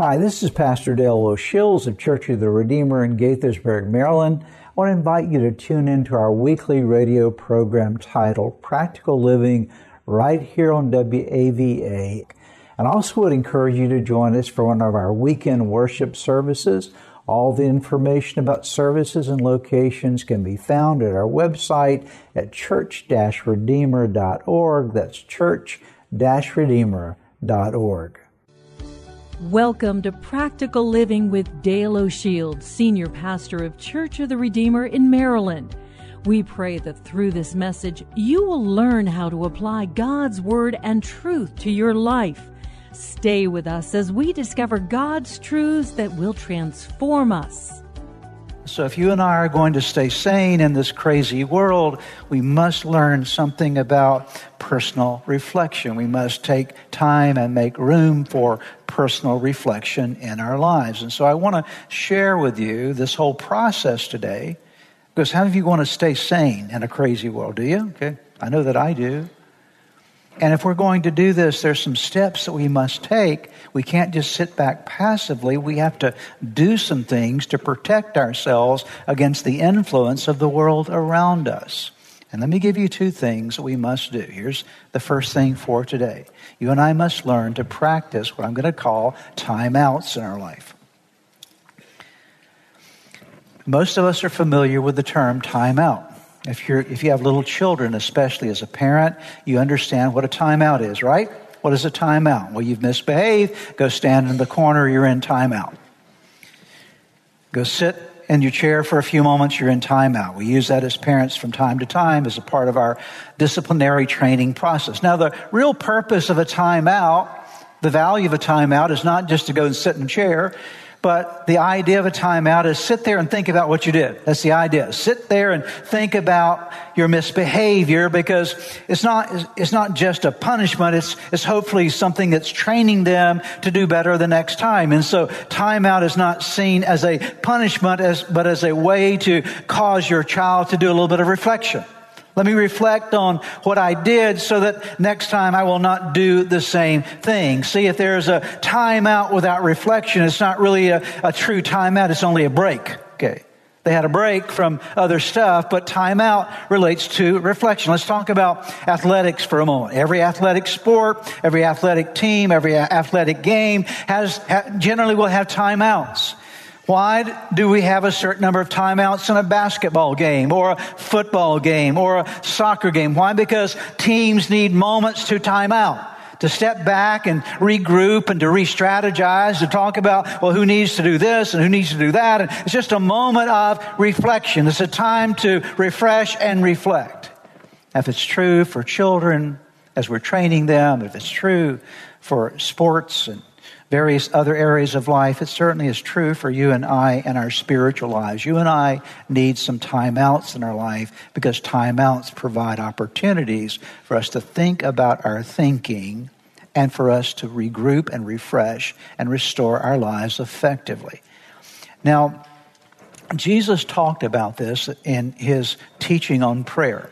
Hi, this is Pastor Dale O'Shields of Church of the Redeemer in Gaithersburg, Maryland. I want to invite you to tune in to our weekly radio program titled Practical Living right here on WAVA. And I also would encourage you to join us for one of our weekend worship services. All the information about services and locations can be found at our website at church-redeemer.org. That's church-redeemer.org. Welcome to Practical Living with Dale O'Shields, Senior Pastor of Church of the Redeemer in Maryland. We pray that through this message, you will learn how to apply God's Word and truth to your life. Stay with us as we discover God's truths that will transform us. So, if you and I are going to stay sane in this crazy world, we must learn something about personal reflection. We must take time and make room for personal reflection in our lives. And so, I want to share with you this whole process today because how many of you want to stay sane in a crazy world? Do you? Okay. I know that I do. And if we're going to do this, there's some steps that we must take. We can't just sit back passively. We have to do some things to protect ourselves against the influence of the world around us. And let me give you two things that we must do. Here's the first thing for today. You and I must learn to practice what I'm going to call timeouts in our life. Most of us are familiar with the term timeout. If, you're, if you have little children, especially as a parent, you understand what a timeout is, right? What is a timeout? Well, you've misbehaved, go stand in the corner, you're in timeout. Go sit in your chair for a few moments, you're in timeout. We use that as parents from time to time as a part of our disciplinary training process. Now, the real purpose of a timeout, the value of a timeout is not just to go and sit in a chair. But the idea of a timeout is sit there and think about what you did. That's the idea. Sit there and think about your misbehavior because it's not, it's not just a punishment. It's, it's hopefully something that's training them to do better the next time. And so timeout is not seen as a punishment, as, but as a way to cause your child to do a little bit of reflection. Let me reflect on what I did so that next time I will not do the same thing. See, if there's a timeout without reflection, it's not really a, a true timeout, it's only a break. Okay. They had a break from other stuff, but timeout relates to reflection. Let's talk about athletics for a moment. Every athletic sport, every athletic team, every athletic game has, generally will have timeouts. Why do we have a certain number of timeouts in a basketball game or a football game or a soccer game? Why? Because teams need moments to time out to step back and regroup and to re-strategize, to talk about, well, who needs to do this and who needs to do that. And it's just a moment of reflection. It's a time to refresh and reflect. If it's true for children as we're training them, if it's true for sports and various other areas of life, it certainly is true for you and I and our spiritual lives. You and I need some timeouts in our life because timeouts provide opportunities for us to think about our thinking and for us to regroup and refresh and restore our lives effectively. Now, Jesus talked about this in his teaching on prayer.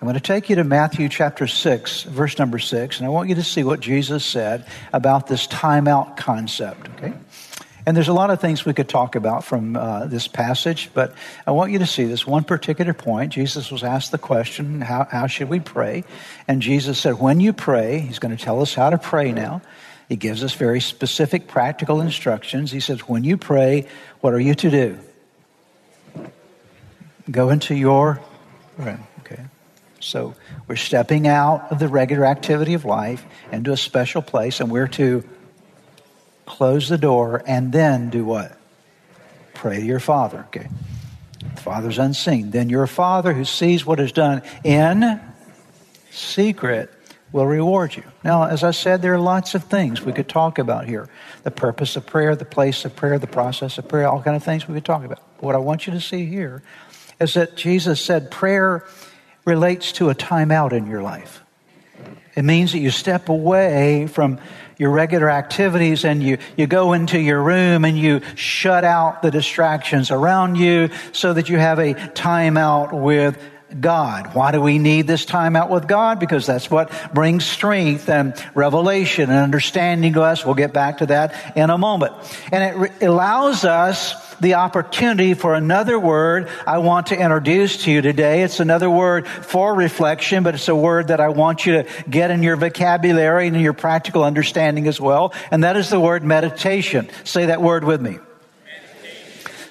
I'm going to take you to Matthew chapter 6, verse number 6, and I want you to see what Jesus said about this timeout concept, okay? And there's a lot of things we could talk about from uh, this passage, but I want you to see this one particular point. Jesus was asked the question, how, how should we pray? And Jesus said, when you pray, he's going to tell us how to pray now. He gives us very specific practical instructions. He says, when you pray, what are you to do? Go into your room. So we're stepping out of the regular activity of life into a special place, and we're to close the door and then do what? Pray to your Father. Okay. The Father's unseen. Then your Father who sees what is done in secret will reward you. Now, as I said, there are lots of things we could talk about here. The purpose of prayer, the place of prayer, the process of prayer, all kind of things we could talk about. But what I want you to see here is that Jesus said prayer relates to a timeout in your life. It means that you step away from your regular activities and you, you go into your room and you shut out the distractions around you so that you have a timeout with God. Why do we need this time out with God? Because that's what brings strength and revelation and understanding to us. We'll get back to that in a moment. And it re- allows us the opportunity for another word I want to introduce to you today. It's another word for reflection, but it's a word that I want you to get in your vocabulary and in your practical understanding as well. And that is the word meditation. Say that word with me.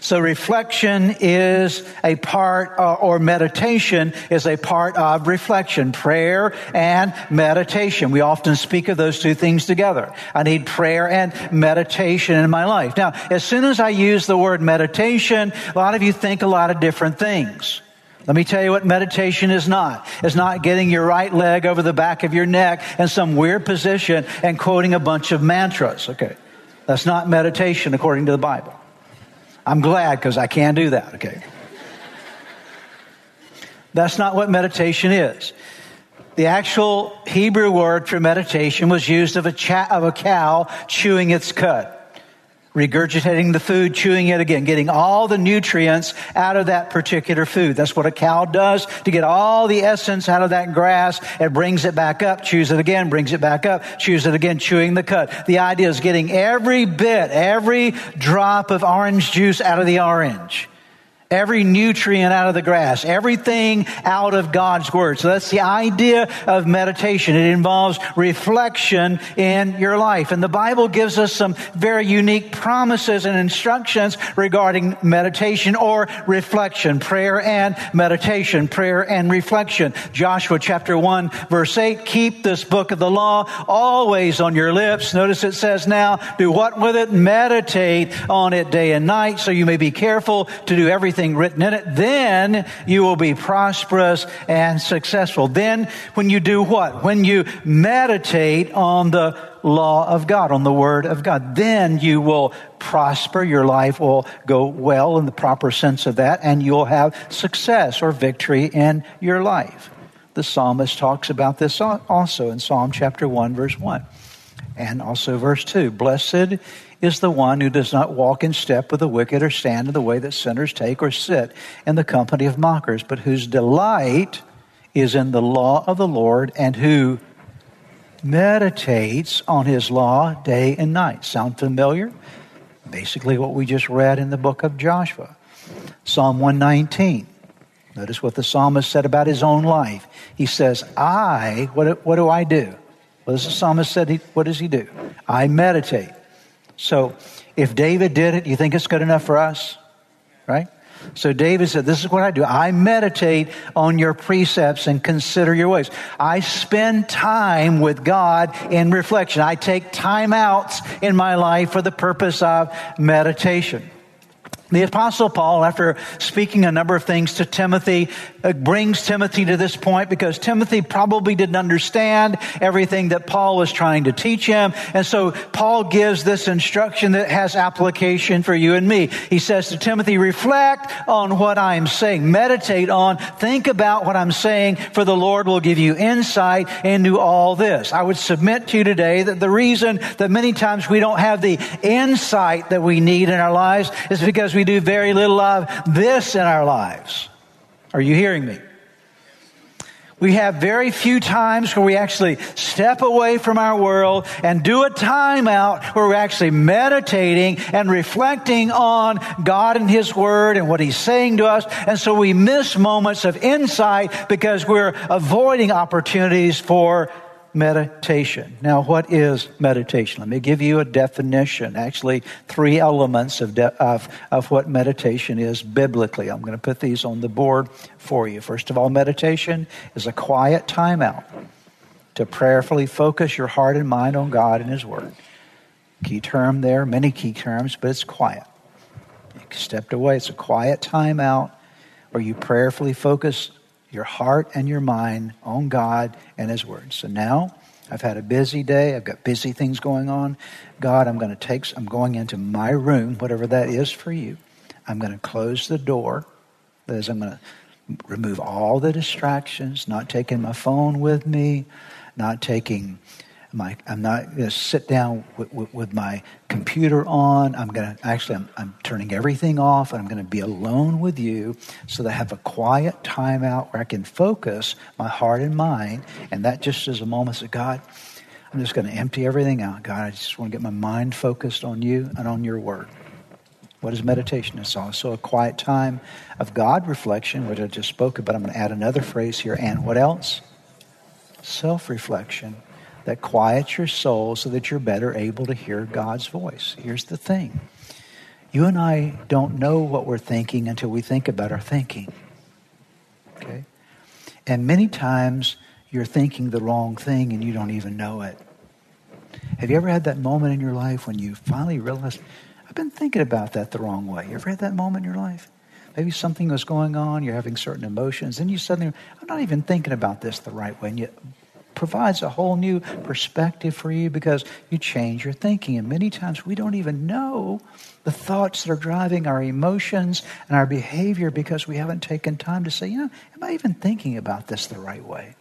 So reflection is a part, uh, or meditation is a part of reflection, prayer and meditation. We often speak of those two things together. I need prayer and meditation in my life. Now, as soon as I use the word meditation, a lot of you think a lot of different things. Let me tell you what meditation is not. It's not getting your right leg over the back of your neck in some weird position and quoting a bunch of mantras. Okay. That's not meditation according to the Bible. I'm glad because I can do that, okay? That's not what meditation is. The actual Hebrew word for meditation was used of a, cha- of a cow chewing its cud, regurgitating the food, chewing it again, getting all the nutrients out of that particular food. That's what a cow does to get all the essence out of that grass. It brings it back up, chews it again, brings it back up, chews it again, chewing the cud. The idea is getting every bit, every drop of orange juice out of the orange every nutrient out of the grass, everything out of God's Word. So that's the idea of meditation. It involves reflection in your life. And the Bible gives us some very unique promises and instructions regarding meditation or reflection, prayer and meditation, prayer and reflection. Joshua chapter 1 verse 8, keep this book of the law always on your lips. Notice it says now, do what with it? Meditate on it day and night so you may be careful to do everything everything written in it, then you will be prosperous and successful. Then when you do what? When you meditate on the law of God, on the word of God, then you will prosper. Your life will go well in the proper sense of that, and you'll have success or victory in your life. The psalmist talks about this also in Psalm chapter 1, verse 1, and also verse 2. Blessed is the one who does not walk in step with the wicked or stand in the way that sinners take or sit in the company of mockers, but whose delight is in the law of the Lord and who meditates on his law day and night. Sound familiar? Basically, what we just read in the book of Joshua. Psalm 119. Notice what the psalmist said about his own life. He says, I, what, what do I do? What does the psalmist said? He, what does he do? I meditate. So if David did it, you think it's good enough for us? Right? So David said, This is what I do. I meditate on your precepts and consider your ways. I spend time with God in reflection. I take time outs in my life for the purpose of meditation. The apostle Paul, after speaking a number of things to Timothy, uh, brings Timothy to this point because Timothy probably didn't understand everything that Paul was trying to teach him. And so Paul gives this instruction that has application for you and me. He says to Timothy, reflect on what I'm saying. Meditate on, think about what I'm saying, for the Lord will give you insight into all this. I would submit to you today that the reason that many times we don't have the insight that we need in our lives is because we do very little of this in our lives. Are you hearing me? We have very few times where we actually step away from our world and do a timeout where we're actually meditating and reflecting on God and His Word and what He's saying to us. And so we miss moments of insight because we're avoiding opportunities for meditation. Now, what is meditation? Let me give you a definition. Actually, three elements of, de- of, of what meditation is biblically. I'm going to put these on the board for you. First of all, meditation is a quiet timeout to prayerfully focus your heart and mind on God and His Word. Key term there, many key terms, but it's quiet. You stepped away. It's a quiet timeout where you prayerfully focus your heart and your mind on God and His Word. So now I've had a busy day. I've got busy things going on. God, I'm going to take, I'm going into my room, whatever that is for you. I'm going to close the door. That is, I'm going to remove all the distractions, not taking my phone with me, not taking I'm not going to sit down with, with, with, my computer on. I'm going to actually, I'm, I'm turning everything off and I'm going to be alone with you so that I have a quiet time out where I can focus my heart and mind. And that just is a moment of God, I'm just going to empty everything out. God, I just want to get my mind focused on you and on your word. What is meditation? It's also a quiet time of God reflection, which I just spoke about. I'm going to add another phrase here. And what else? Self reflection that quiets your soul so that you're better able to hear God's voice. Here's the thing you and I don't know what we're thinking until we think about our thinking. Okay? And many times you're thinking the wrong thing and you don't even know it. Have you ever had that moment in your life when you finally realized, I've been thinking about that the wrong way? You ever had that moment in your life? Maybe something was going on, you're having certain emotions, and you suddenly, I'm not even thinking about this the right way. And you provides a whole new perspective for you because you change your thinking. And many times we don't even know the thoughts that are driving our emotions and our behavior because we haven't taken time to say, you know, am I even thinking about this the right way?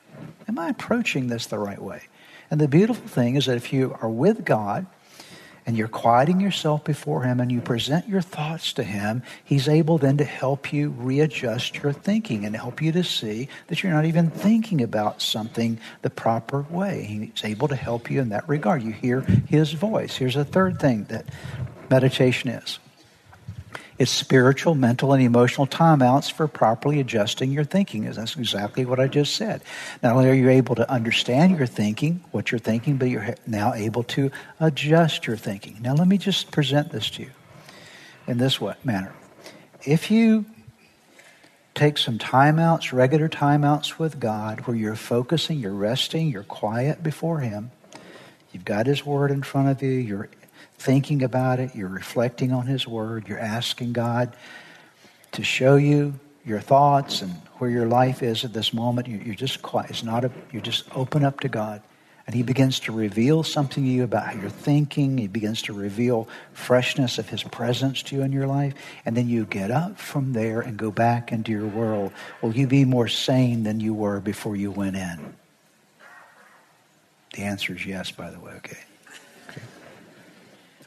Am I approaching this the right way? And the beautiful thing is that if you are with God, and you're quieting yourself before Him and you present your thoughts to Him, He's able then to help you readjust your thinking and help you to see that you're not even thinking about something the proper way. He's able to help you in that regard. You hear His voice. Here's a third thing that meditation is it's spiritual, mental, and emotional timeouts for properly adjusting your thinking. That's exactly what I just said. Not only are you able to understand your thinking, what you're thinking, but you're now able to adjust your thinking. Now, let me just present this to you in this way, manner. If you take some timeouts, regular timeouts with God, where you're focusing, you're resting, you're quiet before Him, you've got His Word in front of you, you're thinking about it, you're reflecting on His Word, you're asking God to show you your thoughts and where your life is at this moment. You're just quiet. It's not a, you just open up to God. And He begins to reveal something to you about how you're thinking. He begins to reveal freshness of His presence to you in your life. And then you get up from there and go back into your world. Will you be more sane than you were before you went in? The answer is yes, by the way, okay?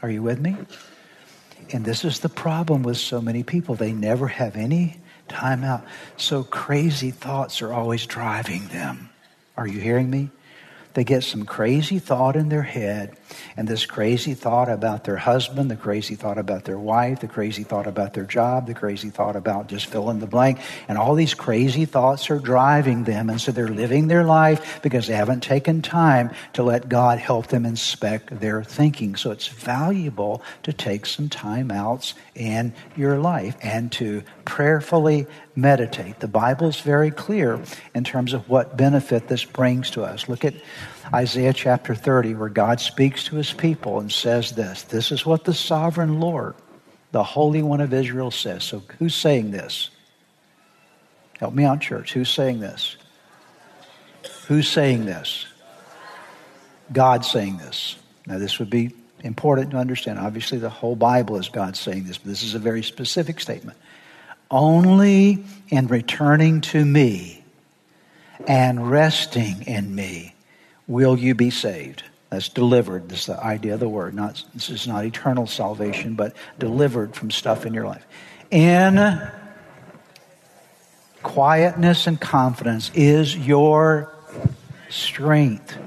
Are you with me? And this is the problem with so many people. They never have any time out. So crazy thoughts are always driving them. Are you hearing me? They get some crazy thought in their head, and this crazy thought about their husband, the crazy thought about their wife, the crazy thought about their job, the crazy thought about just fill in the blank, and all these crazy thoughts are driving them, and so they're living their life because they haven't taken time to let God help them inspect their thinking. So it's valuable to take some time outs in your life and to prayerfully meditate. The Bible is very clear in terms of what benefit this brings to us. Look at Isaiah chapter 30, where God speaks to his people and says this This is what the sovereign Lord, the Holy One of Israel, says. So who's saying this? Help me out, church. Who's saying this? Who's saying this? God saying this. Now, this would be important to understand. Obviously, the whole Bible is God saying this, but this is a very specific statement. Only in returning to me and resting in me will you be saved. That's delivered. This is the idea of the word. Not, this is not eternal salvation, but delivered from stuff in your life. In quietness and confidence is your strength.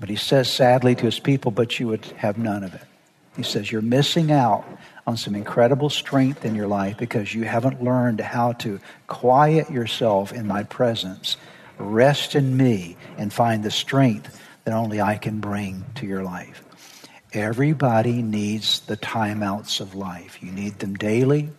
But he says sadly to his people, but you would have none of it. He says, You're missing out on some incredible strength in your life because you haven't learned how to quiet yourself in my presence, rest in me, and find the strength that only I can bring to your life. Everybody needs the timeouts of life. You need them daily,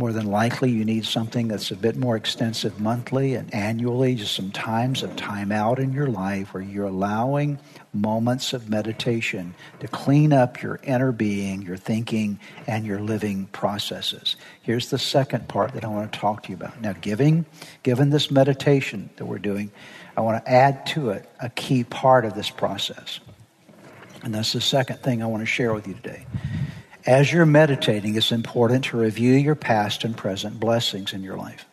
More than likely, you need something that's a bit more extensive monthly and annually, just some times of time out in your life where you're allowing moments of meditation to clean up your inner being, your thinking, and your living processes. Here's the second part that I want to talk to you about. Now, giving, given this meditation that we're doing, I want to add to it a key part of this process. And that's the second thing I want to share with you today. As you're meditating, it's important to review your past and present blessings in your life.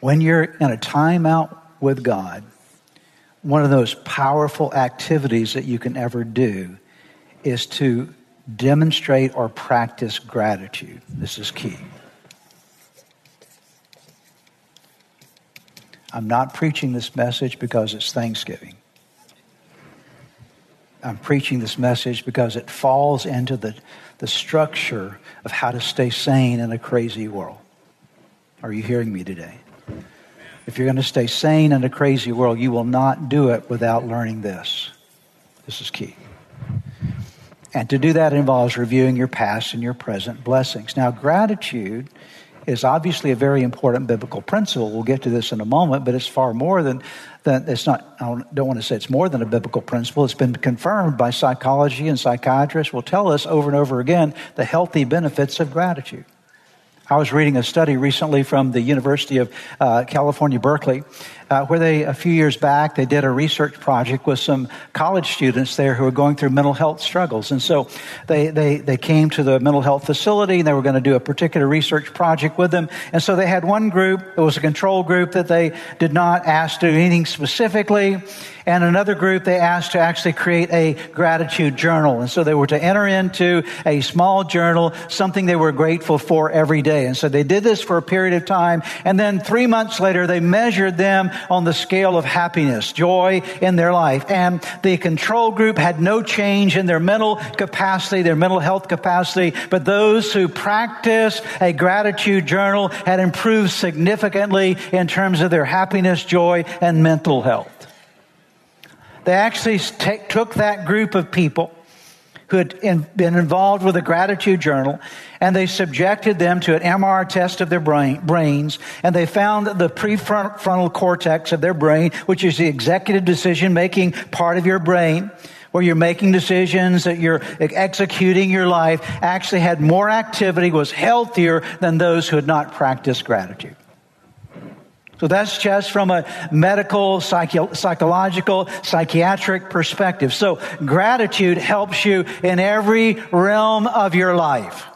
When you're in a time out with God, one of those powerful activities that you can ever do is to demonstrate or practice gratitude. This is key. I'm not preaching this message because it's Thanksgiving. I'm preaching this message because it falls into the, the structure of how to stay sane in a crazy world. Are you hearing me today? If you're going to stay sane in a crazy world, you will not do it without learning this. This is key. And to do that involves reviewing your past and your present blessings. Now, gratitude is obviously a very important biblical principle. We'll get to this in a moment, but it's far more than, than it's not, I don't want to say it's more than a biblical principle. It's been confirmed by psychology and psychiatrists will tell us over and over again the healthy benefits of gratitude. I was reading a study recently from the University of uh, California, Berkeley, uh, where they, a few years back, they did a research project with some college students there who were going through mental health struggles. And so they, they, they came to the mental health facility and they were going to do a particular research project with them. And so they had one group, it was a control group that they did not ask to do anything specifically. And another group they asked to actually create a gratitude journal. And so they were to enter into a small journal, something they were grateful for every day. And so they did this for a period of time. And then three months later, they measured them on the scale of happiness, joy in their life. And the control group had no change in their mental capacity, their mental health capacity, but those who practiced a gratitude journal had improved significantly in terms of their happiness, joy, and mental health. They actually took that group of people who had in, been involved with a gratitude journal, and they subjected them to an MR test of their brain, brains, and they found the prefrontal cortex of their brain, which is the executive decision making part of your brain, where you're making decisions, that you're executing your life, actually had more activity, was healthier than those who had not practiced gratitude. So that's just from a medical, psycho- psychological, psychiatric perspective. So gratitude helps you in every realm of your life.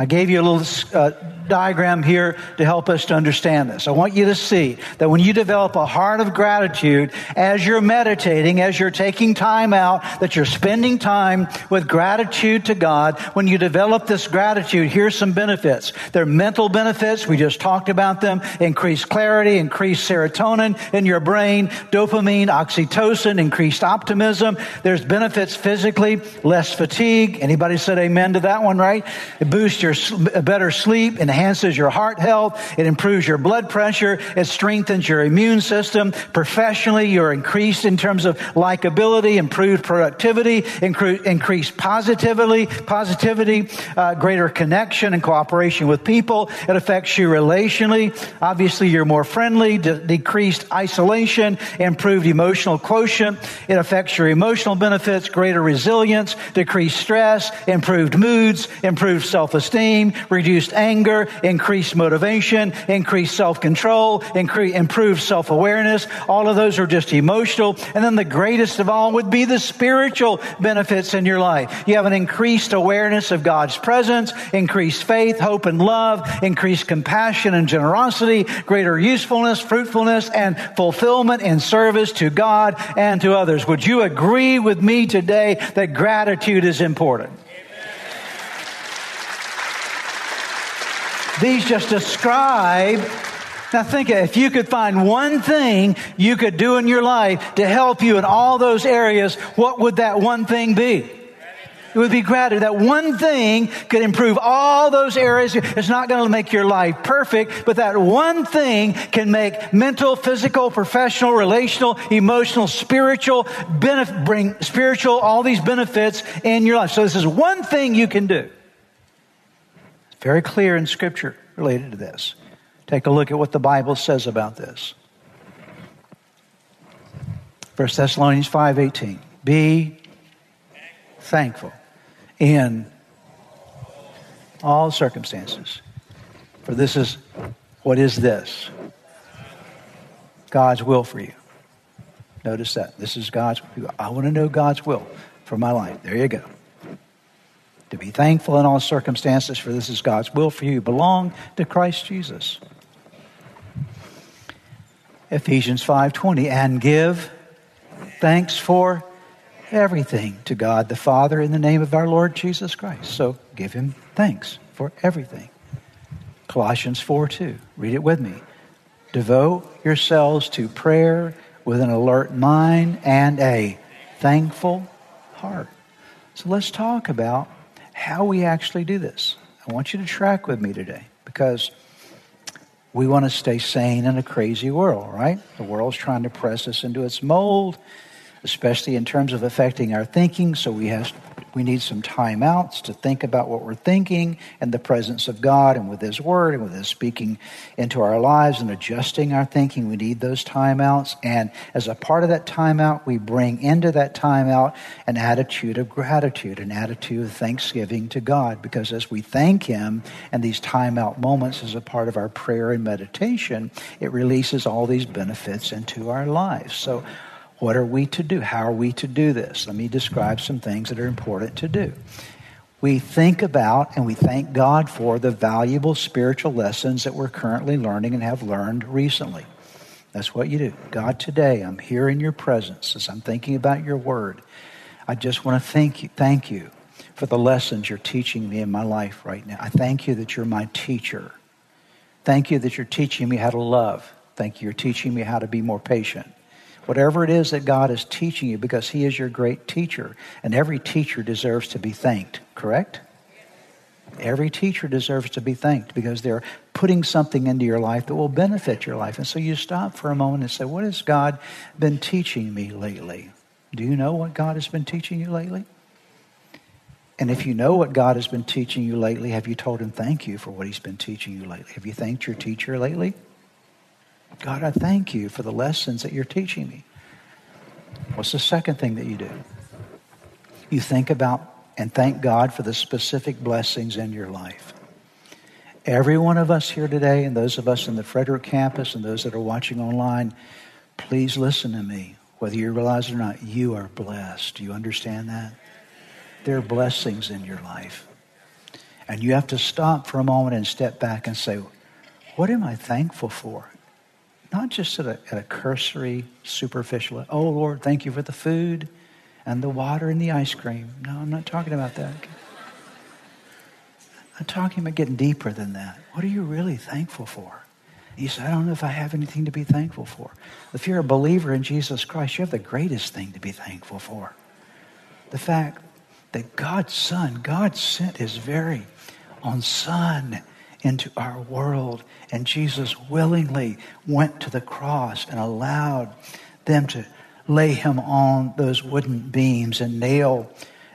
I gave you a little uh, diagram here to help us to understand this. I want you to see that when you develop a heart of gratitude, as you're meditating, as you're taking time out, that you're spending time with gratitude to God, when you develop this gratitude, here's some benefits. They're mental benefits. We just talked about them. Increased clarity, increased serotonin in your brain, dopamine, oxytocin, increased optimism. There's benefits physically, less fatigue. Anybody said amen to that one, right? It boosts your better sleep, enhances your heart health, it improves your blood pressure, it strengthens your immune system. Professionally, you're increased in terms of likability, improved productivity, increased positivity, positivity, uh, greater connection and cooperation with people. It affects you relationally. Obviously, you're more friendly, de- decreased isolation, improved emotional quotient. It affects your emotional benefits, greater resilience, decreased stress, improved moods, improved self-esteem esteem, reduced anger, increased motivation, increased self-control, incre- improved self-awareness. All of those are just emotional. And then the greatest of all would be the spiritual benefits in your life. You have an increased awareness of God's presence, increased faith, hope, and love, increased compassion and generosity, greater usefulness, fruitfulness, and fulfillment in service to God and to others. Would you agree with me today that gratitude is important? These just describe. Now think if you could find one thing you could do in your life to help you in all those areas, what would that one thing be? It would be gratitude. That one thing could improve all those areas. It's not going to make your life perfect, but that one thing can make mental, physical, professional, relational, emotional, spiritual, benefit, bring spiritual, all these benefits in your life. So this is one thing you can do. Very clear in scripture related to this. Take a look at what the Bible says about this. 1 Thessalonians 5:18. Be thankful in all circumstances. For this is what is this? God's will for you. Notice that. This is God's I want to know God's will for my life. There you go. To be thankful in all circumstances, for this is God's will for you. Belong to Christ Jesus. Ephesians 5:20 and give thanks for everything to God the Father in the name of our Lord Jesus Christ. So give him thanks for everything. Colossians 4 2. Read it with me. Devote yourselves to prayer with an alert mind and a thankful heart. So let's talk about how we actually do this. I want you to track with me today because we want to stay sane in a crazy world, right? The world's trying to press us into its mold especially in terms of affecting our thinking. So we have we need some timeouts to think about what we're thinking and the presence of God and with His Word and with His speaking into our lives and adjusting our thinking. We need those timeouts. And as a part of that timeout, we bring into that timeout an attitude of gratitude, an attitude of thanksgiving to God. Because as we thank Him and these timeout moments as a part of our prayer and meditation, it releases all these benefits into our lives. So what are we to do? How are we to do this? Let me describe some things that are important to do. We think about and we thank God for the valuable spiritual lessons that we're currently learning and have learned recently. That's what you do. God, today I'm here in your presence as I'm thinking about your word. I just want to thank you, thank you for the lessons you're teaching me in my life right now. I thank you that you're my teacher. Thank you that you're teaching me how to love. Thank you you're teaching me how to be more patient. Whatever it is that God is teaching you, because He is your great teacher. And every teacher deserves to be thanked, correct? Every teacher deserves to be thanked because they're putting something into your life that will benefit your life. And so you stop for a moment and say, What has God been teaching me lately? Do you know what God has been teaching you lately? And if you know what God has been teaching you lately, have you told Him thank you for what He's been teaching you lately? Have you thanked your teacher lately? God, I thank you for the lessons that you're teaching me. What's the second thing that you do? You think about and thank God for the specific blessings in your life. Every one of us here today, and those of us in the Frederick campus and those that are watching online, please listen to me. Whether you realize it or not, you are blessed. Do you understand that? There are blessings in your life. And you have to stop for a moment and step back and say, What am I thankful for? Not just at a, at a cursory, superficial, oh Lord, thank you for the food and the water and the ice cream. No, I'm not talking about that. I'm talking about getting deeper than that. What are you really thankful for? You say, I don't know if I have anything to be thankful for. If you're a believer in Jesus Christ, you have the greatest thing to be thankful for. The fact that God's Son, God sent His very own Son into our world. And Jesus willingly went to the cross and allowed them to lay him on those wooden beams and nail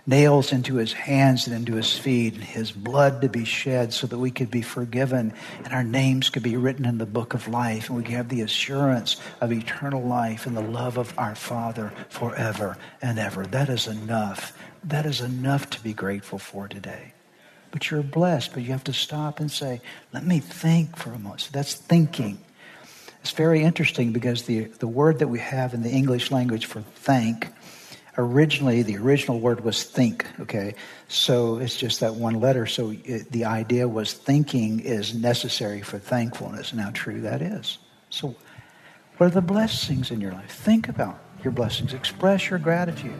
nails into his hands and into his feet and his blood to be shed so that we could be forgiven and our names could be written in the book of life and we could have the assurance of eternal life and the love of our father forever and ever. That is enough. That is enough to be grateful for today but you're blessed. But you have to stop and say, let me think for a moment. So that's thinking. It's very interesting because the, the word that we have in the English language for thank, originally, the original word was think, okay? So it's just that one letter. So it, the idea was thinking is necessary for thankfulness. And now, true, that is. So, what are the blessings in your life? Think about your blessings, express your gratitude.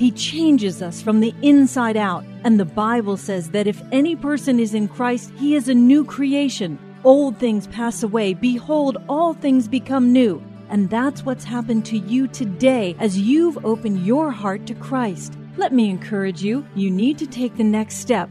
He changes us from the inside out. And the Bible says that if any person is in Christ, he is a new creation. Old things pass away. Behold, all things become new. And that's what's happened to you today as you've opened your heart to Christ. Let me encourage you, you need to take the next step.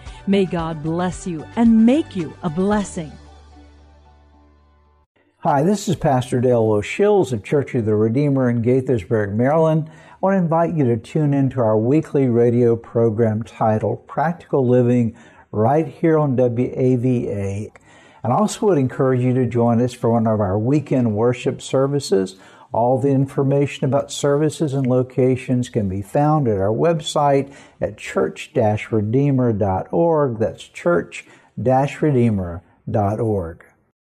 May God bless you and make you a blessing. Hi, this is Pastor Dale O'Shields of Church of the Redeemer in Gaithersburg, Maryland. I want to invite you to tune into our weekly radio program titled Practical Living right here on WAVA. And I also would encourage you to join us for one of our weekend worship services all the information about services and locations can be found at our website at church-redeemer.org. That's church-redeemer.org.